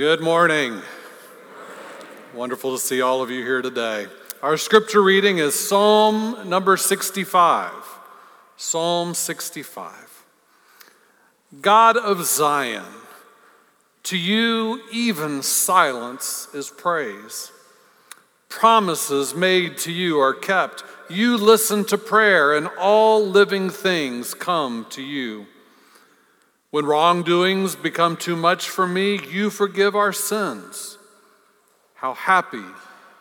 Good morning. Wonderful to see all of you here today. Our scripture reading is Psalm number 65. Psalm 65. God of Zion, to you even silence is praise. Promises made to you are kept. You listen to prayer, and all living things come to you. When wrongdoings become too much for me, you forgive our sins. How happy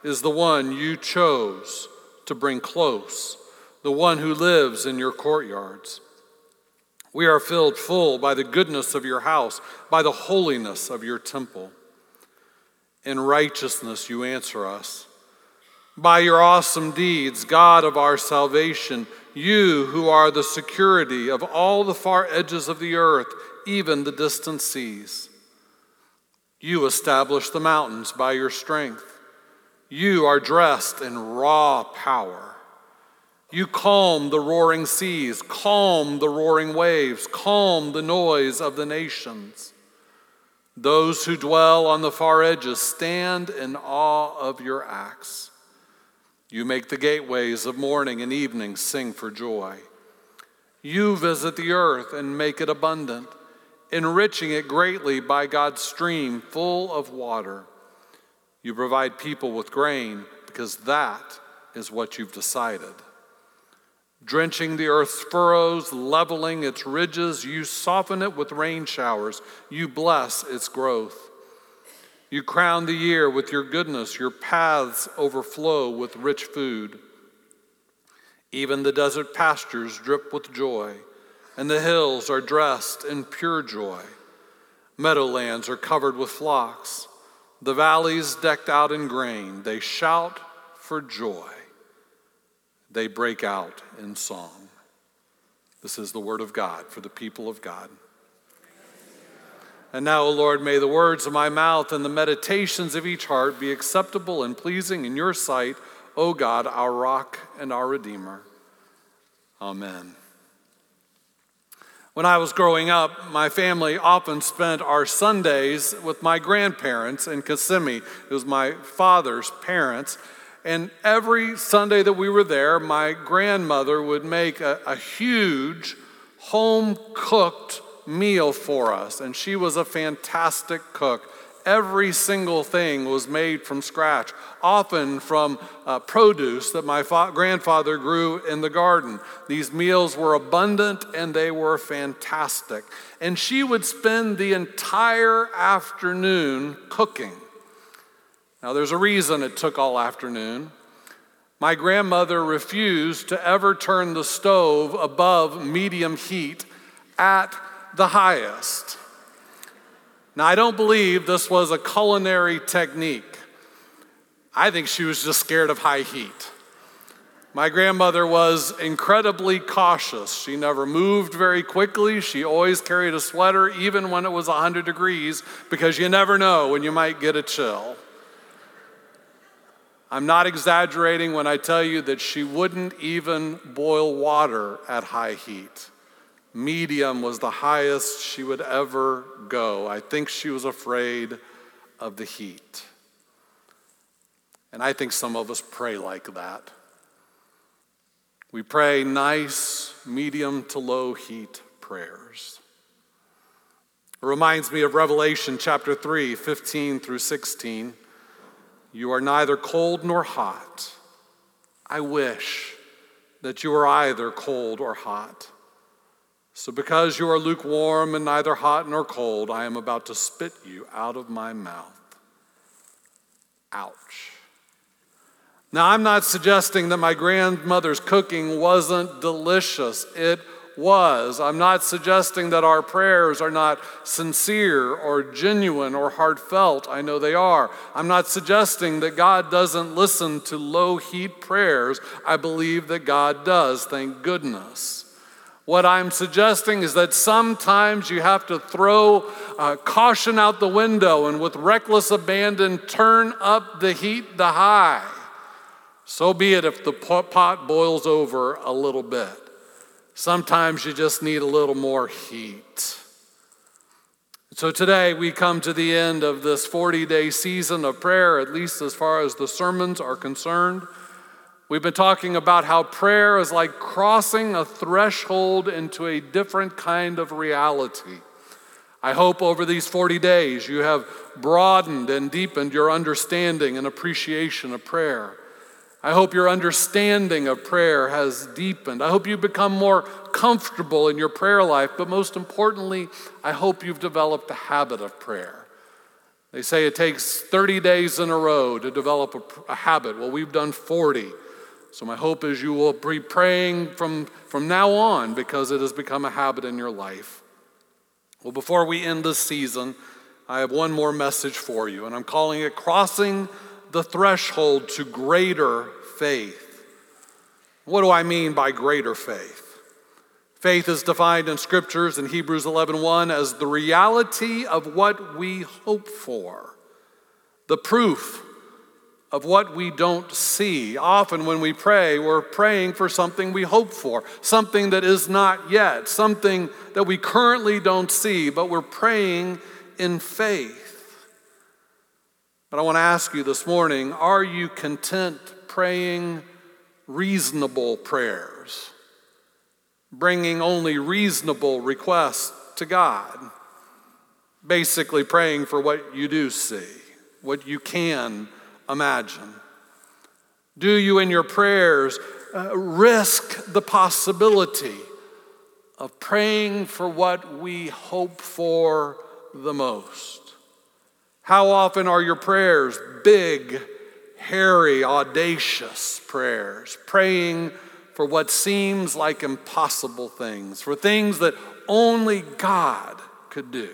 is the one you chose to bring close, the one who lives in your courtyards. We are filled full by the goodness of your house, by the holiness of your temple. In righteousness you answer us. By your awesome deeds, God of our salvation, you who are the security of all the far edges of the earth, even the distant seas. You establish the mountains by your strength. You are dressed in raw power. You calm the roaring seas, calm the roaring waves, calm the noise of the nations. Those who dwell on the far edges stand in awe of your acts. You make the gateways of morning and evening sing for joy. You visit the earth and make it abundant, enriching it greatly by God's stream full of water. You provide people with grain because that is what you've decided. Drenching the earth's furrows, leveling its ridges, you soften it with rain showers. You bless its growth. You crown the year with your goodness. Your paths overflow with rich food. Even the desert pastures drip with joy, and the hills are dressed in pure joy. Meadowlands are covered with flocks, the valleys decked out in grain. They shout for joy they break out in song. This is the word of God for the people of God. And now, O Lord, may the words of my mouth and the meditations of each heart be acceptable and pleasing in your sight, O God, our rock and our redeemer. Amen. When I was growing up, my family often spent our Sundays with my grandparents in Kissimmee. It was my father's parents. And every Sunday that we were there, my grandmother would make a, a huge home cooked meal for us. And she was a fantastic cook. Every single thing was made from scratch, often from uh, produce that my fa- grandfather grew in the garden. These meals were abundant and they were fantastic. And she would spend the entire afternoon cooking. Now, there's a reason it took all afternoon. My grandmother refused to ever turn the stove above medium heat at the highest. Now, I don't believe this was a culinary technique. I think she was just scared of high heat. My grandmother was incredibly cautious. She never moved very quickly. She always carried a sweater, even when it was 100 degrees, because you never know when you might get a chill. I'm not exaggerating when I tell you that she wouldn't even boil water at high heat. Medium was the highest she would ever go. I think she was afraid of the heat. And I think some of us pray like that. We pray nice, medium to low heat prayers. It reminds me of Revelation chapter 3, 15 through 16. You are neither cold nor hot. I wish that you were either cold or hot. So, because you are lukewarm and neither hot nor cold, I am about to spit you out of my mouth. Ouch. Now, I'm not suggesting that my grandmother's cooking wasn't delicious. It was. I'm not suggesting that our prayers are not sincere or genuine or heartfelt. I know they are. I'm not suggesting that God doesn't listen to low heat prayers. I believe that God does, thank goodness. What I'm suggesting is that sometimes you have to throw uh, caution out the window and with reckless abandon turn up the heat the high. So be it if the pot boils over a little bit. Sometimes you just need a little more heat. So today we come to the end of this 40 day season of prayer, at least as far as the sermons are concerned. We've been talking about how prayer is like crossing a threshold into a different kind of reality. I hope over these 40 days you have broadened and deepened your understanding and appreciation of prayer. I hope your understanding of prayer has deepened. I hope you become more comfortable in your prayer life, but most importantly, I hope you've developed a habit of prayer. They say it takes 30 days in a row to develop a, a habit. Well, we've done 40. So, my hope is you will be praying from, from now on because it has become a habit in your life. Well, before we end this season, I have one more message for you, and I'm calling it Crossing the Threshold to Greater Faith. What do I mean by greater faith? Faith is defined in scriptures in Hebrews 11:1 as the reality of what we hope for, the proof of what we don't see. Often, when we pray, we're praying for something we hope for, something that is not yet, something that we currently don't see, but we're praying in faith. But I want to ask you this morning are you content praying reasonable prayers, bringing only reasonable requests to God? Basically, praying for what you do see, what you can imagine? Do you, in your prayers, uh, risk the possibility of praying for what we hope for the most? How often are your prayers big, hairy, audacious prayers, praying for what seems like impossible things, for things that only God could do?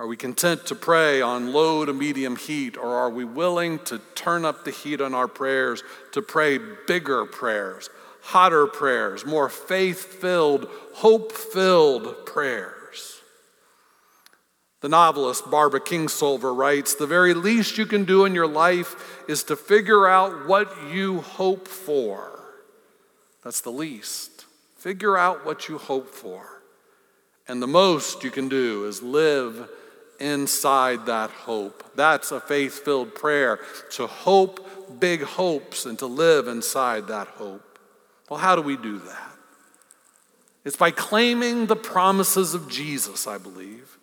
Are we content to pray on low to medium heat, or are we willing to turn up the heat on our prayers to pray bigger prayers, hotter prayers, more faith filled, hope filled prayers? The novelist Barbara Kingsolver writes The very least you can do in your life is to figure out what you hope for. That's the least. Figure out what you hope for. And the most you can do is live inside that hope. That's a faith filled prayer to hope big hopes and to live inside that hope. Well, how do we do that? It's by claiming the promises of Jesus, I believe.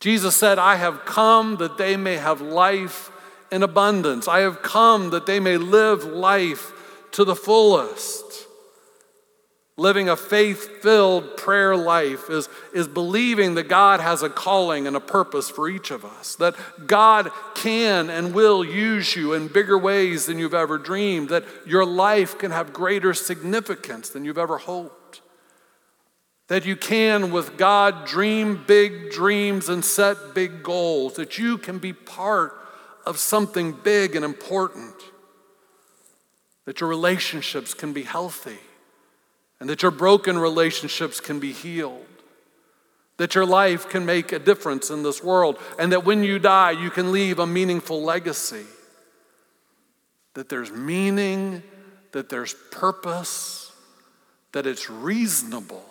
Jesus said, I have come that they may have life in abundance. I have come that they may live life to the fullest. Living a faith filled prayer life is, is believing that God has a calling and a purpose for each of us, that God can and will use you in bigger ways than you've ever dreamed, that your life can have greater significance than you've ever hoped, that you can, with God, dream big dreams and set big goals, that you can be part of something big and important, that your relationships can be healthy and that your broken relationships can be healed, that your life can make a difference in this world, and that when you die, you can leave a meaningful legacy. That there's meaning, that there's purpose, that it's reasonable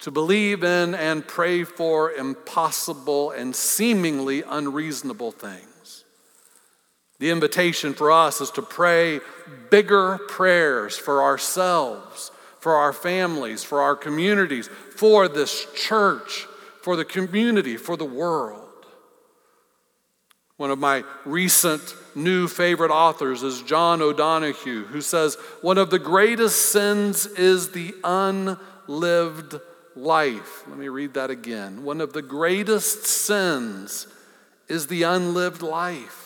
to believe in and pray for impossible and seemingly unreasonable things. The invitation for us is to pray bigger prayers for ourselves, for our families, for our communities, for this church, for the community, for the world. One of my recent new favorite authors is John O'Donohue, who says, One of the greatest sins is the unlived life. Let me read that again. One of the greatest sins is the unlived life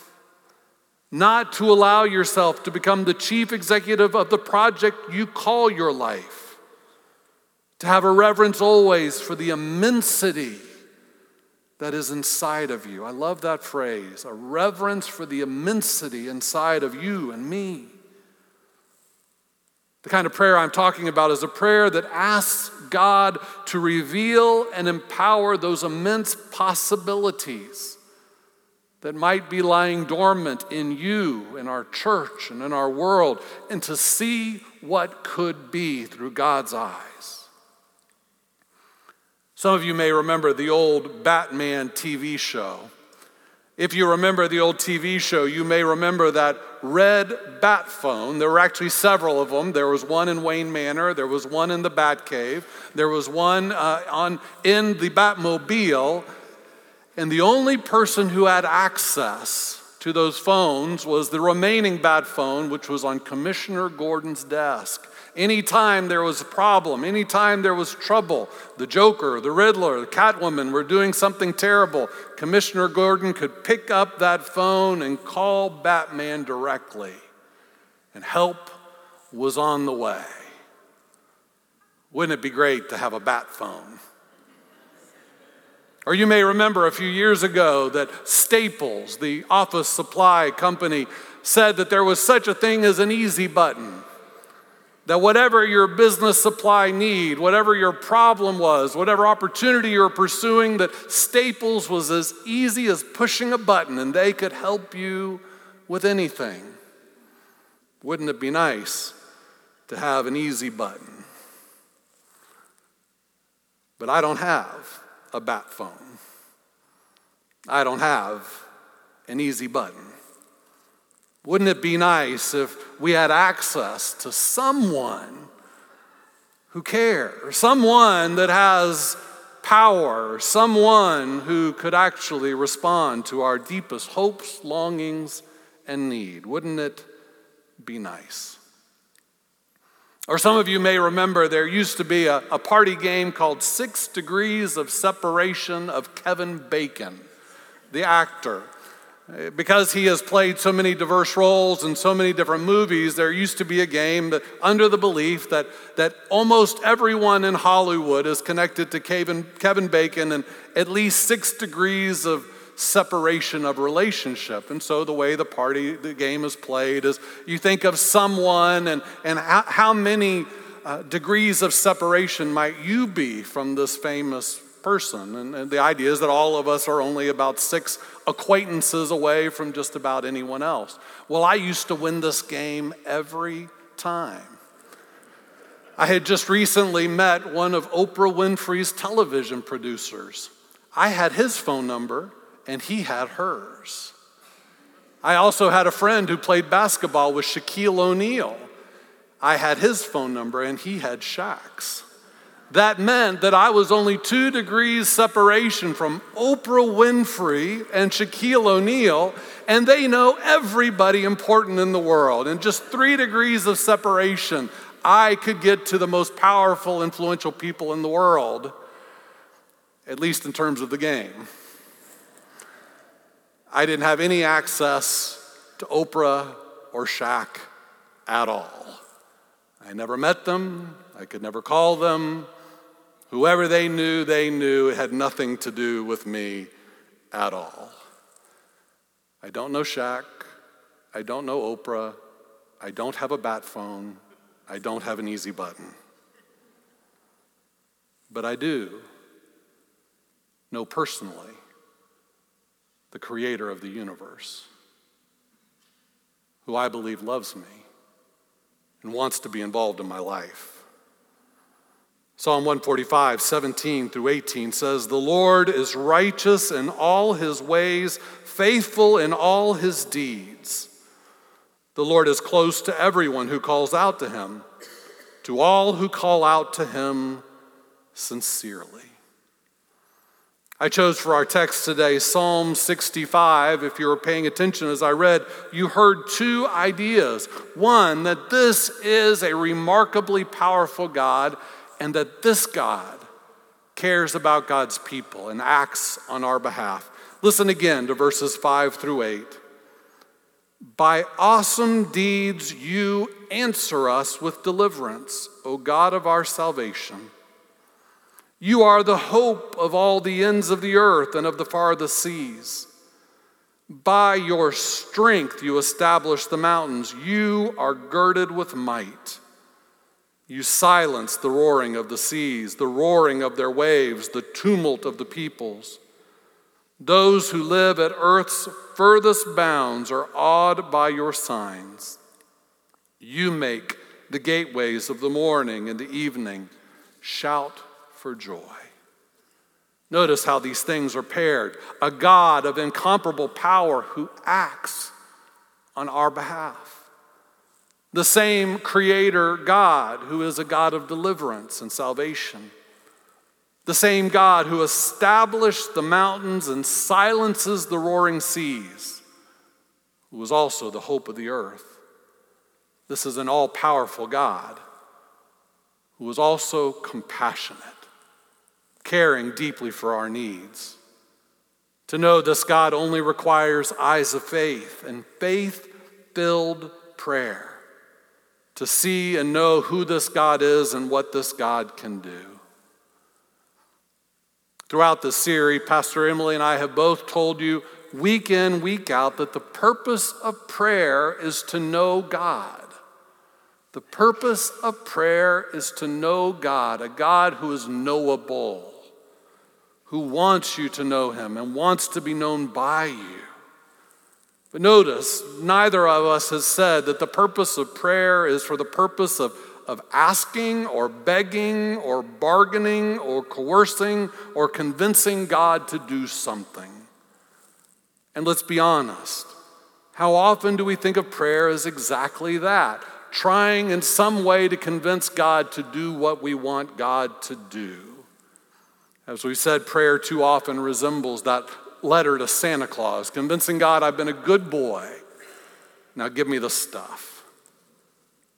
not to allow yourself to become the chief executive of the project you call your life, to have a reverence always for the immensity that is inside of you. I love that phrase a reverence for the immensity inside of you and me. The kind of prayer I'm talking about is a prayer that asks God to reveal and empower those immense possibilities that might be lying dormant in you, in our church, and in our world, and to see what could be through God's eyes. Some of you may remember the old Batman TV show. If you remember the old TV show, you may remember that red bat phone. There were actually several of them. There was one in Wayne Manor, there was one in the Batcave, there was one uh, on, in the Batmobile, and the only person who had access to those phones was the remaining bat phone, which was on Commissioner Gordon's desk. Anytime there was a problem, anytime there was trouble, the Joker, the Riddler, the Catwoman were doing something terrible, Commissioner Gordon could pick up that phone and call Batman directly, and help was on the way. Wouldn't it be great to have a bat phone? Or you may remember a few years ago that Staples, the office supply company, said that there was such a thing as an easy button that whatever your business supply need, whatever your problem was, whatever opportunity you're pursuing, that Staples was as easy as pushing a button and they could help you with anything. Wouldn't it be nice to have an easy button? But I don't have a bat phone. I don't have an easy button. Wouldn't it be nice if we had access to someone who cares, someone that has power, someone who could actually respond to our deepest hopes, longings, and need? Wouldn't it be nice? Or some of you may remember there used to be a, a party game called Six Degrees of Separation of Kevin Bacon, the actor. Because he has played so many diverse roles in so many different movies, there used to be a game that, under the belief that, that almost everyone in Hollywood is connected to Kevin, Kevin Bacon and at least six degrees of separation of relationship. And so the way the party, the game is played is you think of someone and, and how, how many uh, degrees of separation might you be from this famous person. And, and the idea is that all of us are only about six acquaintances away from just about anyone else. Well, I used to win this game every time. I had just recently met one of Oprah Winfrey's television producers. I had his phone number and he had hers. I also had a friend who played basketball with Shaquille O'Neal. I had his phone number and he had Shaq's that meant that I was only two degrees separation from Oprah Winfrey and Shaquille O'Neal, and they know everybody important in the world. And just three degrees of separation, I could get to the most powerful, influential people in the world, at least in terms of the game. I didn't have any access to Oprah or Shaq at all. I never met them, I could never call them. Whoever they knew, they knew it had nothing to do with me at all. I don't know Shaq. I don't know Oprah. I don't have a bat phone. I don't have an easy button. But I do know personally the creator of the universe, who I believe loves me and wants to be involved in my life. Psalm 145, 17 through 18 says, The Lord is righteous in all his ways, faithful in all his deeds. The Lord is close to everyone who calls out to him, to all who call out to him sincerely. I chose for our text today Psalm 65. If you were paying attention as I read, you heard two ideas. One, that this is a remarkably powerful God and that this God cares about God's people and acts on our behalf. Listen again to verses 5 through 8. By awesome deeds you answer us with deliverance, O God of our salvation. You are the hope of all the ends of the earth and of the farthest seas. By your strength you establish the mountains. You are girded with might. You silence the roaring of the seas, the roaring of their waves, the tumult of the peoples. Those who live at earth's furthest bounds are awed by your signs. You make the gateways of the morning and the evening shout for joy. Notice how these things are paired a God of incomparable power who acts on our behalf. The same Creator God who is a God of deliverance and salvation. The same God who established the mountains and silences the roaring seas, who is also the hope of the earth. This is an all powerful God who is also compassionate caring deeply for our needs. To know this God only requires eyes of faith and faith filled prayer to see and know who this God is and what this God can do. Throughout this series, Pastor Emily and I have both told you week in, week out that the purpose of prayer is to know God. The purpose of prayer is to know God, a God who is knowable who wants you to know him and wants to be known by you. But notice, neither of us has said that the purpose of prayer is for the purpose of, of asking or begging or bargaining or coercing or convincing God to do something. And let's be honest, how often do we think of prayer as exactly that? Trying in some way to convince God to do what we want God to do. As we said, prayer too often resembles that letter to Santa Claus, convincing God I've been a good boy. Now give me the stuff.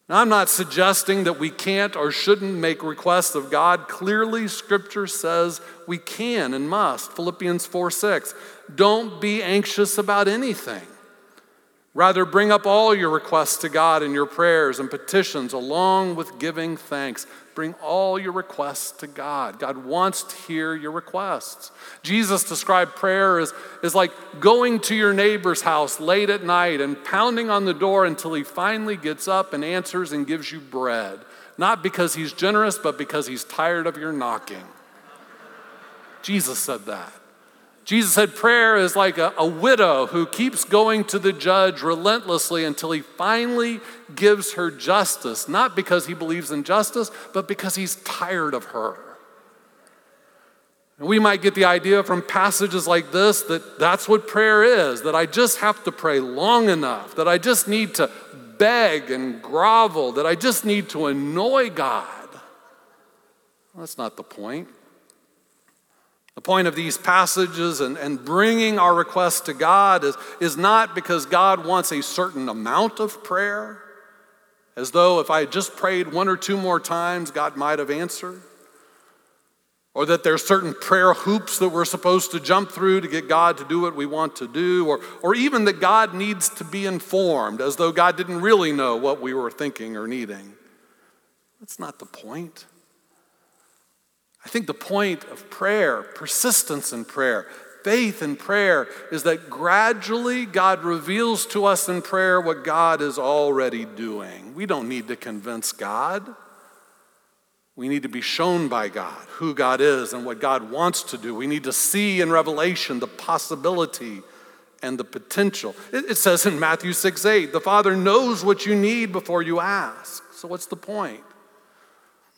Now, I'm not suggesting that we can't or shouldn't make requests of God. Clearly, Scripture says we can and must. Philippians 4 6. Don't be anxious about anything. Rather, bring up all your requests to God in your prayers and petitions, along with giving thanks. Bring all your requests to God. God wants to hear your requests. Jesus described prayer as, as like going to your neighbor's house late at night and pounding on the door until he finally gets up and answers and gives you bread. Not because he's generous, but because he's tired of your knocking. Jesus said that. Jesus said prayer is like a, a, widow who keeps going to the judge relentlessly until he finally gives her justice, not because he believes in justice, but because he's tired of her. And we might get the idea from passages like this that that's what prayer is, that I just have to pray long enough, that I just need to beg and grovel, that I just need to annoy God. Well, that's not the point. The point of these passages and, and bringing our requests to God is, is not because God wants a certain amount of prayer, as though if I had just prayed one or two more times, God might have answered, or that there's certain prayer hoops that we're supposed to jump through to get God to do what we want to do, or, or even that God needs to be informed, as though God didn't really know what we were thinking or needing. That's not the point. I think the point of prayer, persistence in prayer, faith in prayer, is that gradually God reveals to us in prayer what God is already doing. We don't need to convince God. We need to be shown by God who God is and what God wants to do. We need to see in Revelation the possibility and the potential. It, says in Matthew 6 8, the Father knows what you need before you ask. So, what's the point?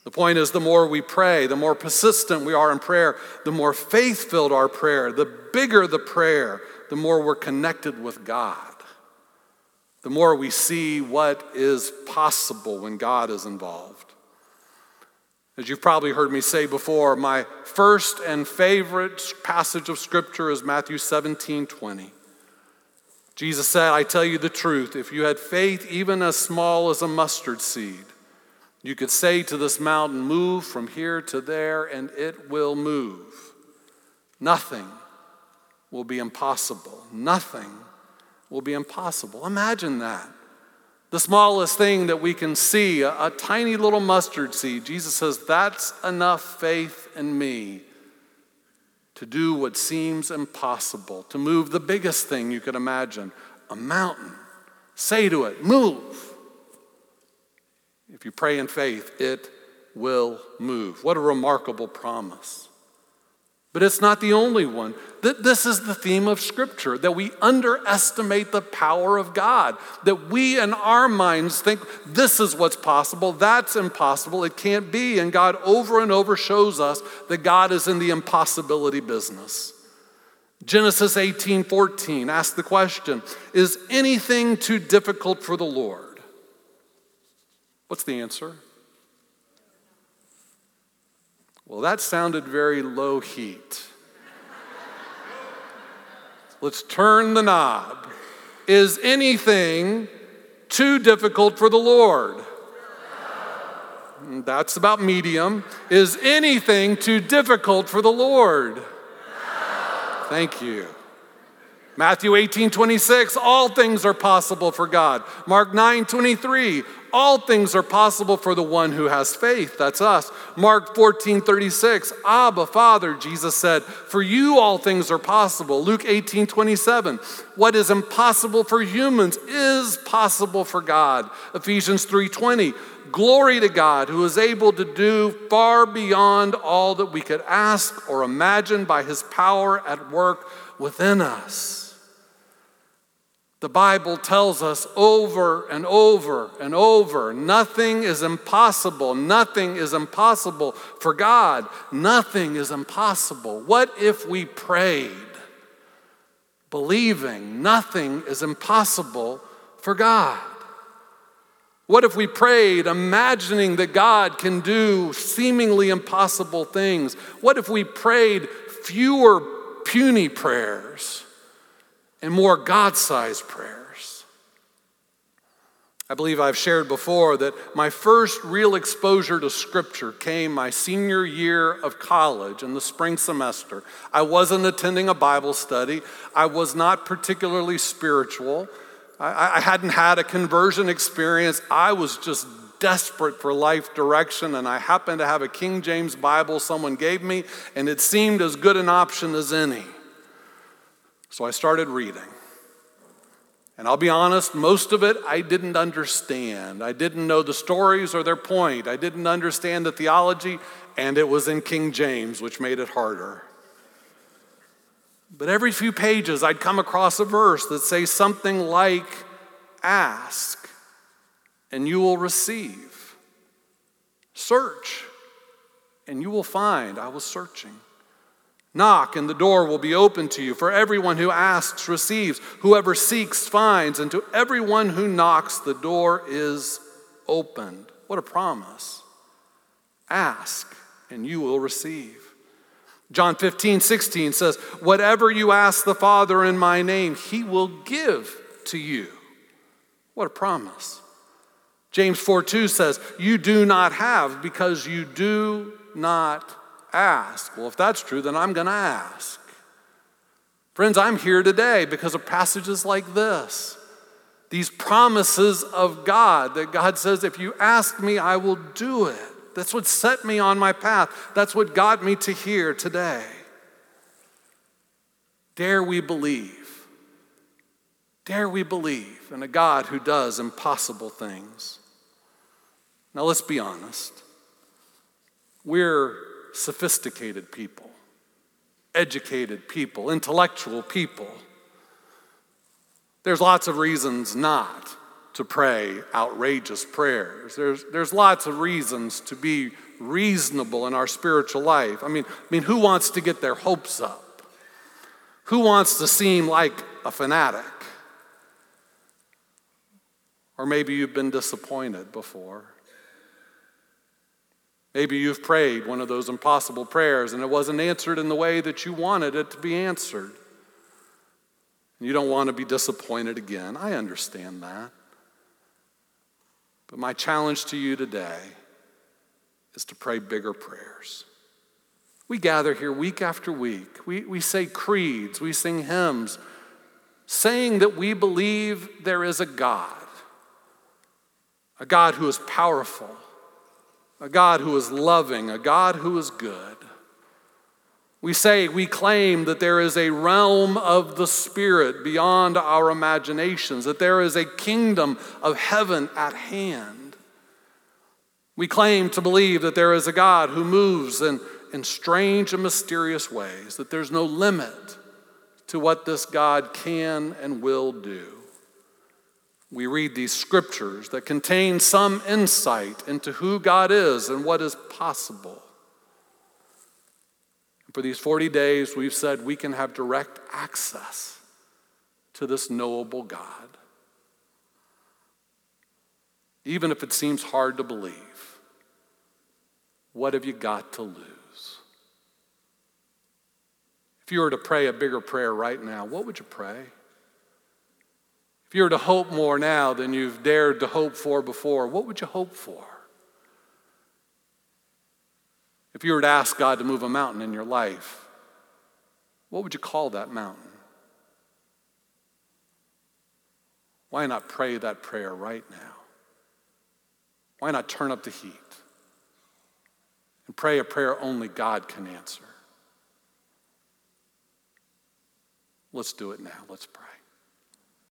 The point is, the more we pray, the more persistent we are in prayer, the more faith filled our prayer, the bigger the prayer, the more we're connected with God. The more we see what is possible when God is involved. As you've probably heard me say before, my first and favorite passage of Scripture is Matthew 17 20. Jesus said, I tell you the truth, if you had faith even as small as a mustard seed, you could say to this mountain, Move from here to there, and it will move. Nothing will be impossible. Nothing will be impossible. Imagine that. The smallest thing that we can see, a, a, tiny little mustard seed, Jesus says, That's enough faith in me to do what seems impossible, to move the biggest thing you could imagine a mountain. Say to it, Move. If you pray in faith, it will move. What a remarkable promise. But it's not the only one. This is the theme of Scripture that we underestimate the power of God, that we in our minds think this is what's possible, that's impossible, it can't be. And God over and over shows us that God is in the impossibility business. Genesis 18 14 asks the question Is anything too difficult for the Lord? What's the answer? Well, that sounded very low heat. Let's turn the knob. Is anything too difficult for the Lord? That's about medium. Is anything too difficult for the Lord? Thank you. Matthew 18, 26, all things are possible for God. Mark 9, 23, all things are possible for the one who has faith. That's us. Mark 14, 36, Abba, Father, Jesus said, for you all things are possible. Luke 18, 27, what is impossible for humans is possible for God. Ephesians 3, 20, glory to God who is able to do far beyond all that we could ask or imagine by his power at work within us. The Bible tells us over and over and over nothing is impossible. Nothing is impossible for God. Nothing is impossible. What if we prayed believing nothing is impossible for God? What if we prayed imagining that God can do seemingly impossible things? What if we prayed fewer puny prayers? And more God sized prayers. I believe I've shared before that my first real exposure to Scripture came my senior year of college in the spring semester. I wasn't attending a Bible study, I was not particularly spiritual. I, I hadn't had a conversion experience. I was just desperate for life direction, and I happened to have a King James Bible someone gave me, and it seemed as good an option as any. So I started reading. And I'll be honest, most of it I didn't understand. I didn't know the stories or their point. I didn't understand the theology, and it was in King James, which made it harder. But every few pages, I'd come across a verse that says something like, Ask, and you will receive. Search, and you will find. I was searching. Knock, and the door will be open to you. For everyone who asks receives, whoever seeks finds, and to everyone who knocks, the door is opened. What a promise. Ask, and you will receive. John 15, 16 says, Whatever you ask the Father in my name, he will give to you. What a promise. James 4 2 says, You do not have because you do not ask. Well, if that's true, then I'm going to ask. Friends, I'm here today because of passages like this. These promises of God that God says, if you ask me, I will do it. That's what set me on my path. That's what got me to here today. Dare we believe? Dare we believe in a God who does impossible things? Now, let's be honest. We're sophisticated people, educated people, intellectual people. There's lots of reasons not to pray outrageous prayers. There's, there's lots of reasons to be reasonable in our spiritual life. I mean, I mean, who wants to get their hopes up? Who wants to seem like a fanatic? Or maybe you've been disappointed before. Maybe you've prayed one of those impossible prayers and it wasn't answered in the way that you wanted it to be answered. You don't want to be disappointed again. I understand that. But my challenge to you today is to pray bigger prayers. We gather here week after week. We, we say creeds, we sing hymns, saying that we believe there is a God, a God who is powerful a God who is loving, a God who is good. We say, we claim that there is a realm of the Spirit beyond our imaginations, that there is a kingdom of heaven at hand. We claim to believe that there is a God who moves in, in strange and mysterious ways, that there's no limit to what this God can and will do. We read these scriptures that contain some insight into who God is and what is possible. For these 40 days, we've said we can have direct access to this knowable God. Even if it seems hard to believe, what have you got to lose? If you were to pray a bigger prayer right now, what would you pray? If you were to hope more now than you've dared to hope for before, what would you hope for? If you were to ask God to move a mountain in your life, what would you call that mountain? Why not pray that prayer right now? Why not turn up the heat and pray a prayer only God can answer? Let's do it now. Let's pray.